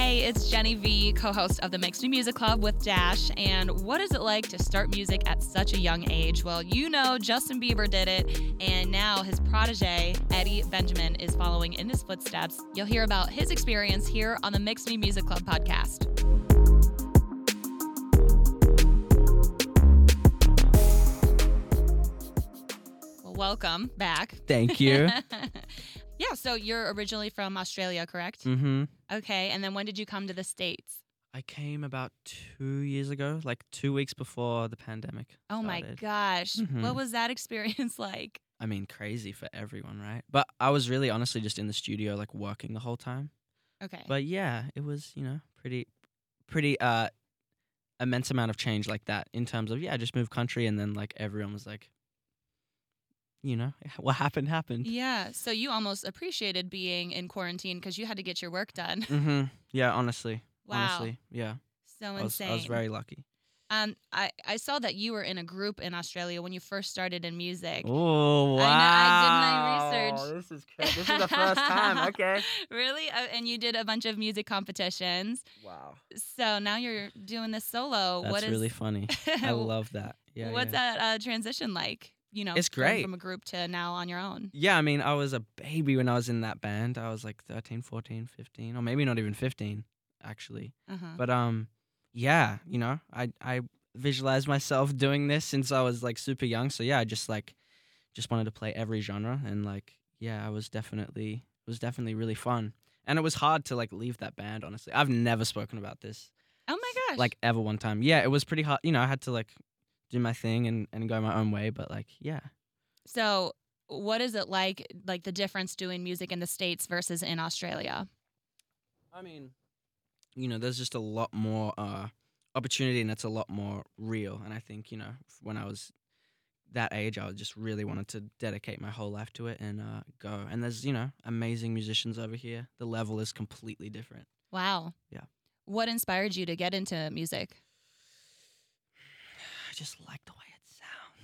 Hey, it's Jenny V, co host of the Mix New Music Club with Dash. And what is it like to start music at such a young age? Well, you know, Justin Bieber did it, and now his protege, Eddie Benjamin, is following in his footsteps. You'll hear about his experience here on the Mix New Music Club podcast. Well, welcome back. Thank you. yeah, so you're originally from Australia, correct? mm-hmm. Okay, and then when did you come to the States? I came about two years ago, like two weeks before the pandemic. Oh my started. gosh. What Mhm. was that experience like? I mean, crazy for everyone, right? But I was really honestly just in the studio, like working the whole time. Okay. But yeah, it was, you know, pretty, pretty uh, immense amount of change like that in terms of yeah, I just moved country, and then like everyone was like, you know, what happened happened. yeah, so you almost appreciated being in quarantine because you had to get your work done. Mm-hmm. Yeah, honestly, Wow. honestly, yeah, So I was, insane. I was very lucky. um I, I saw that you were in a group in Australia when you first started in music. Oh wow! I did my research. Oh, this is this is the first time. Okay. really? Uh, and you did a bunch of music competitions. Wow. So now you're doing this solo. That's what is really funny. I love that. Yeah. What's yeah. that uh, transition like? You know, It's great. from a group to now on your own. Yeah, I mean, I was a baby when I was in that band. I was like 13, 14, 15, or maybe not even 15 actually. Uh-huh. But um yeah, you know, I I visualized myself doing this since I was like super young. So yeah, I just like just wanted to play every genre and like yeah, I was definitely it was definitely really fun. And it was hard to like leave that band, honestly. I've never spoken about this oh my gosh. like ever one time. Yeah, it was pretty hard. You know, I had to like do my thing and, and go my own way, but like, yeah. So, what is it like, like the difference doing music in the States versus in Australia? I mean, you know, there's just a lot more uh opportunity and it's a lot more real. And I think, you know, when I was that age, I just really wanted to dedicate my whole life to it and uh go. And there's, you know, amazing musicians over here. The level is completely different. Wow. Yeah. What inspired you to get into music? Just like the way it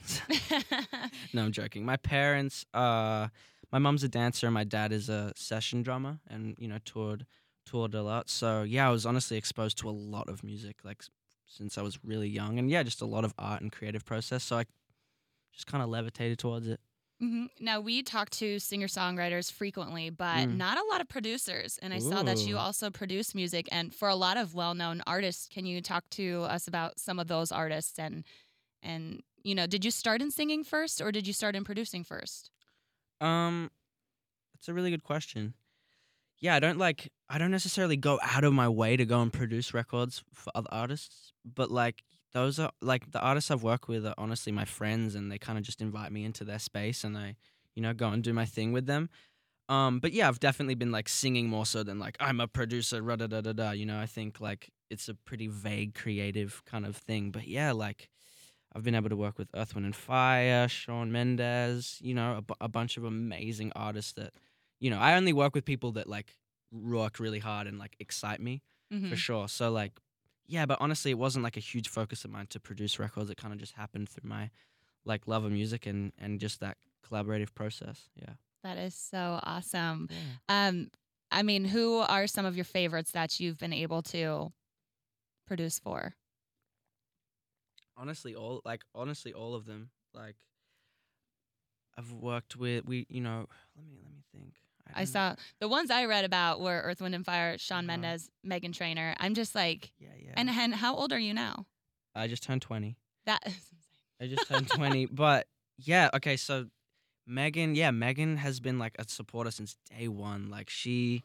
sounds. No, I'm joking. My parents, uh, my mom's a dancer my dad is a session drummer, and you know toured toured a lot. So yeah, I was honestly exposed to a lot of music, like since I was really young, and yeah, just a lot of art and creative process. So I just kind of levitated towards it. hmm Now, we talk to singer songwriters frequently, but Mm. not a lot of producers. And I saw that you also produce music. And for a lot of well known artists, can you talk to us about some of those artists? And, and, you know, did you start in singing first or did you start in producing first? Um, that's a really good question. Yeah, I don't like. I don't necessarily go out of my way to go and produce records for other artists, but like those are like the artists I've worked with are honestly my friends, and they kind of just invite me into their space, and I, you know, go and do my thing with them. Um, but yeah, I've definitely been like singing more so than like I'm a producer, da da da da. You know, I think like it's a pretty vague, creative kind of thing. But yeah, like I've been able to work with Earth, Wind and Fire, Shawn Mendes, you know, a, bunch of amazing artists that, you know, I only work with people that like work really hard and like excite me Mhm. for sure. So like, yeah, but honestly, it wasn't like a huge focus of mine to produce records. It kind of just happened through my like love of music and and just that collaborative process. Yeah. That is so awesome. Um, I mean, who are some of your favorites that you've been able to produce for? Honestly all like honestly all of them like i've worked with we you know let me let me think I don't- saw the ones I read about were Earth, Wind, and Fire, Shawn Uh-huh. Mendes, Meghan Trainor. I'm just like, yeah yeah and and how old are you now? i just turned 20 That is i just turned 20 but yeah okay so meghan yeah meghan has been like a supporter since day one like she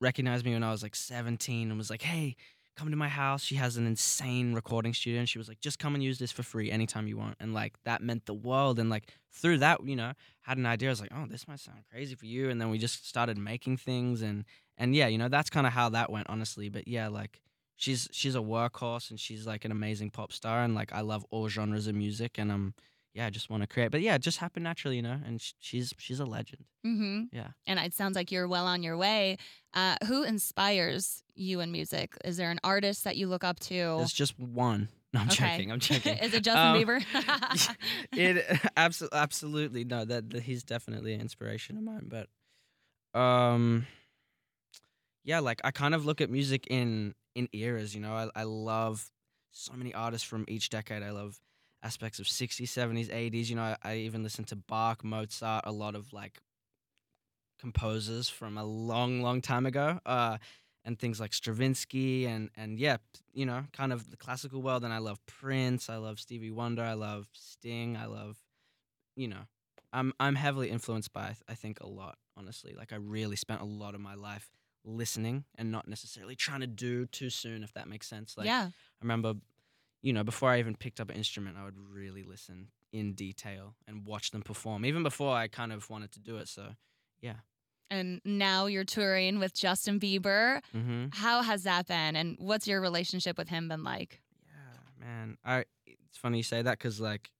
recognized me when i was like 17 and was like hey come to my house she has an insane recording studio and she was like just come and use this for free anytime you want. And like that meant the world and like through that you know had an idea. I was like oh this might sound crazy for you. And then we just started making things and and yeah you know that's kind of how that went honestly. But yeah like she's she's a workhorse and she's like an amazing pop star and like i love all genres of music and um yeah i just want to create but yeah it just happened naturally you know and sh- she's she's a legend mm-hmm. yeah and it sounds like you're well on your way. Uh, who inspires you in music? Is there an artist that you look up to? there's just one no i'm Okay. joking i'm checking. is it Justin Um, Bieber? it absolutely absolutely no that, that he's definitely an inspiration of mine but um yeah, like I kind of look at music in in eras. You know, I I love so many artists from each decade. I love aspects of 60s, 70s, 80s. You know, I, even listen to Bach, Mozart, a lot of like composers from a long, long time ago. Uh, and things like Stravinsky and and yeah, you know, kind of the classical world. And I love Prince. I love Stevie Wonder. I love Sting. I love, you know, I'm I'm heavily influenced by I think a lot. Honestly, like I really spent a lot of my life listening and not necessarily trying to do too soon, if that makes sense. Like yeah. I remember, you know, before I even picked up an instrument, I would really listen in detail and watch them perform, even before I kind of wanted to do it. So, yeah. And now you're touring with Justin Bieber. Mm-hmm. How has that been? And what's your relationship with him been like? Yeah, man. I. It's funny you say that because like,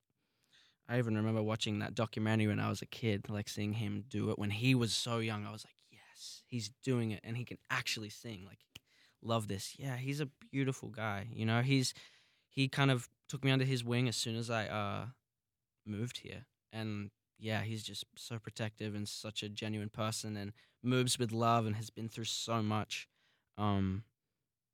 I even remember watching that documentary when I was a kid, like seeing him do it when he was so young. I was like, yes, he's doing it, and he can actually sing. Like, love this. Yeah, he's a beautiful guy. You know, he's he kind of took me under his wing as soon as I uh moved here, and yeah, he's just so protective and such a genuine person and moves with love and has been through so much. Um,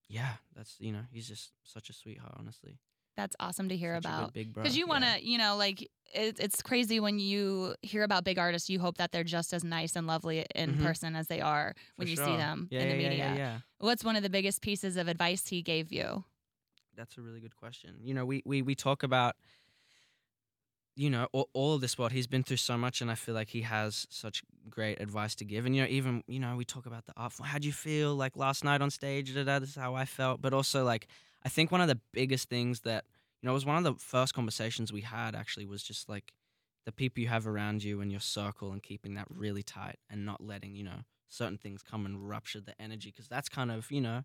yeah, that's you know he's just such a sweetheart, honestly. That's awesome to hear Such about. Because you want to, yeah. you know, like it, it's crazy when you hear about big artists. You hope that they're just as nice and lovely in Mhm. person as they are when For you see them yeah, in the yeah, media. Yeah, yeah, yeah. What's one of the biggest pieces of advice he gave you? That's a really good question. You know, we we we talk about you know all, all of this world. He's been through so much, and I feel like he has such great advice to give. And you know, even you know, we talk about the art. form. How'd you feel like last night on stage? Da, da, this is how I felt. But also, like, I think one of the biggest things that you know it was one of the first conversations we had. Actually, was just like the people you have around you in your circle, and keeping that really tight, and not letting you know certain things come and rupture the energy, because that's kind of you know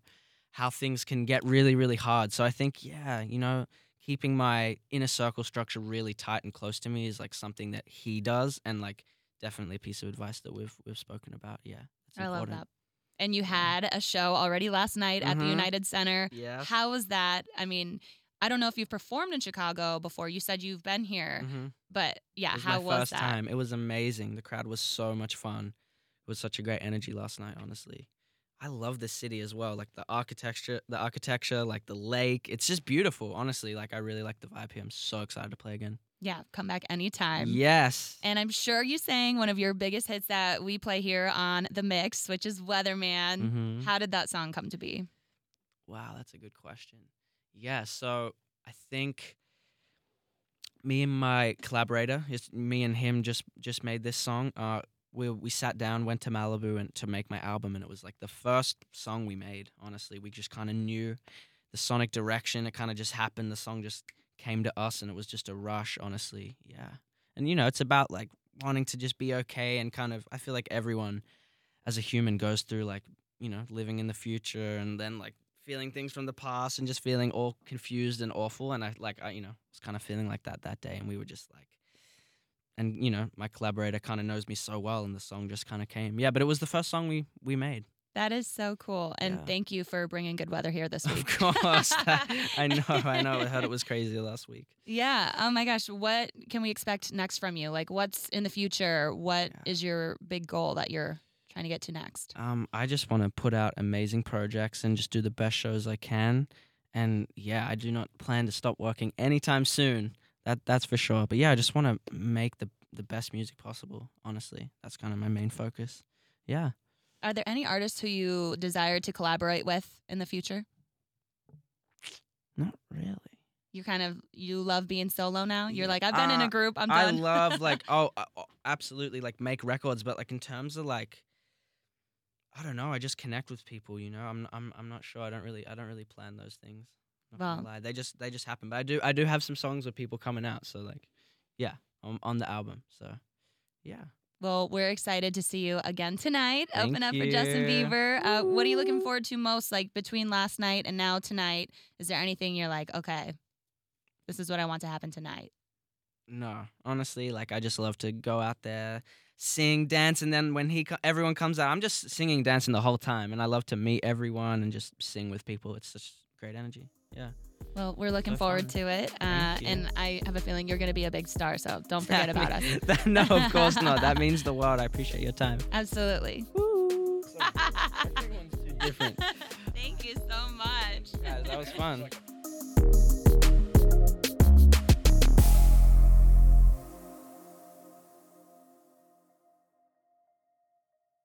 how things can get really, really hard. So I think, yeah, you know, keeping my inner circle structure really tight and close to me is like something that he does, and like definitely a piece of advice that we've we've spoken about. Yeah, I love that. And you had a show already last night at the Mhm. United Center. Yeah. How was that? I mean, I don't know if you've performed in Chicago before. You said you've been here, hmm but yeah, was how was first that? time. It was amazing. The crowd was so much fun. It was such a great energy last night. Honestly, I love the city as well. Like the architecture, the architecture, like the lake. It's just beautiful. Honestly, like I really like the vibe here. I'm so excited to play again. Yeah, come back anytime. Yes. And I'm sure you sang one of your biggest hits that we play here on The Mix, which is Weatherman. Mhm. How did that song come to be? Wow, that's a good question. Yeah, so I think me and my collaborator, me and him just just made this song. Uh we we sat down, went to Malibu and to make my album and it was like the first song we made, honestly. We just kind of knew the sonic direction. It kind of just happened. The song just came to us and it was just a rush, honestly. Yeah. And you know, it's about like wanting to just be okay and kind of I feel like everyone as a human goes through like, you know, living in the future and then like feeling things from the past and just feeling all confused and awful and I like I you know was kind of feeling like that that day and we were just like and you know my collaborator kind of knows me so well and the song just kind of came yeah but it was the first song we we made That is so cool. And Yeah. thank you for bringing good weather here this of course I know I know I heard it was crazy last week Yeah. Oh my gosh. What can we expect next from you? Like, what's in the future? What is Yeah. your big goal that you're trying to get to next? um I just want to put out amazing projects and just do the best shows I can and yeah I do not plan to stop working anytime soon that that's for sure but yeah I just want to make the the best music possible honestly that's kind of my main focus yeah Are there any artists who you desire to collaborate with in the future? Not really. You kind of you love being solo now. You're like I've been in Uh, a group. I'm done. I love like oh, uh, oh, absolutely like make records, but like in terms of like I don't know, I just connect with people. You know, I'm I'm I'm not sure. I don't really I don't really plan those things. Not gonna Well- lie. they just they just happen. But I do I do have some songs with people coming out. So like, yeah, on on the album. So yeah. Well, we're excited to see you again tonight. Thank Open up for Justin. Bieber. Uh, what are you looking forward to most? Like between last night and now tonight, is there anything you're like, okay, this is what I want to happen tonight? No, honestly, like I just love to go out there, sing, dance, and then when he co- everyone comes out, I'm just singing, dancing the whole time, and I love to meet everyone and just sing with people. It's just great energy. Yeah. Well, we're looking So forward fun. to it, uh, and I have a feeling you're going to be a big star. So don't forget about us. That- no, of course not. That means the world. I appreciate your time. Absolutely. Woo. Everyone's too different. Thank you so much. Guys, that was fun.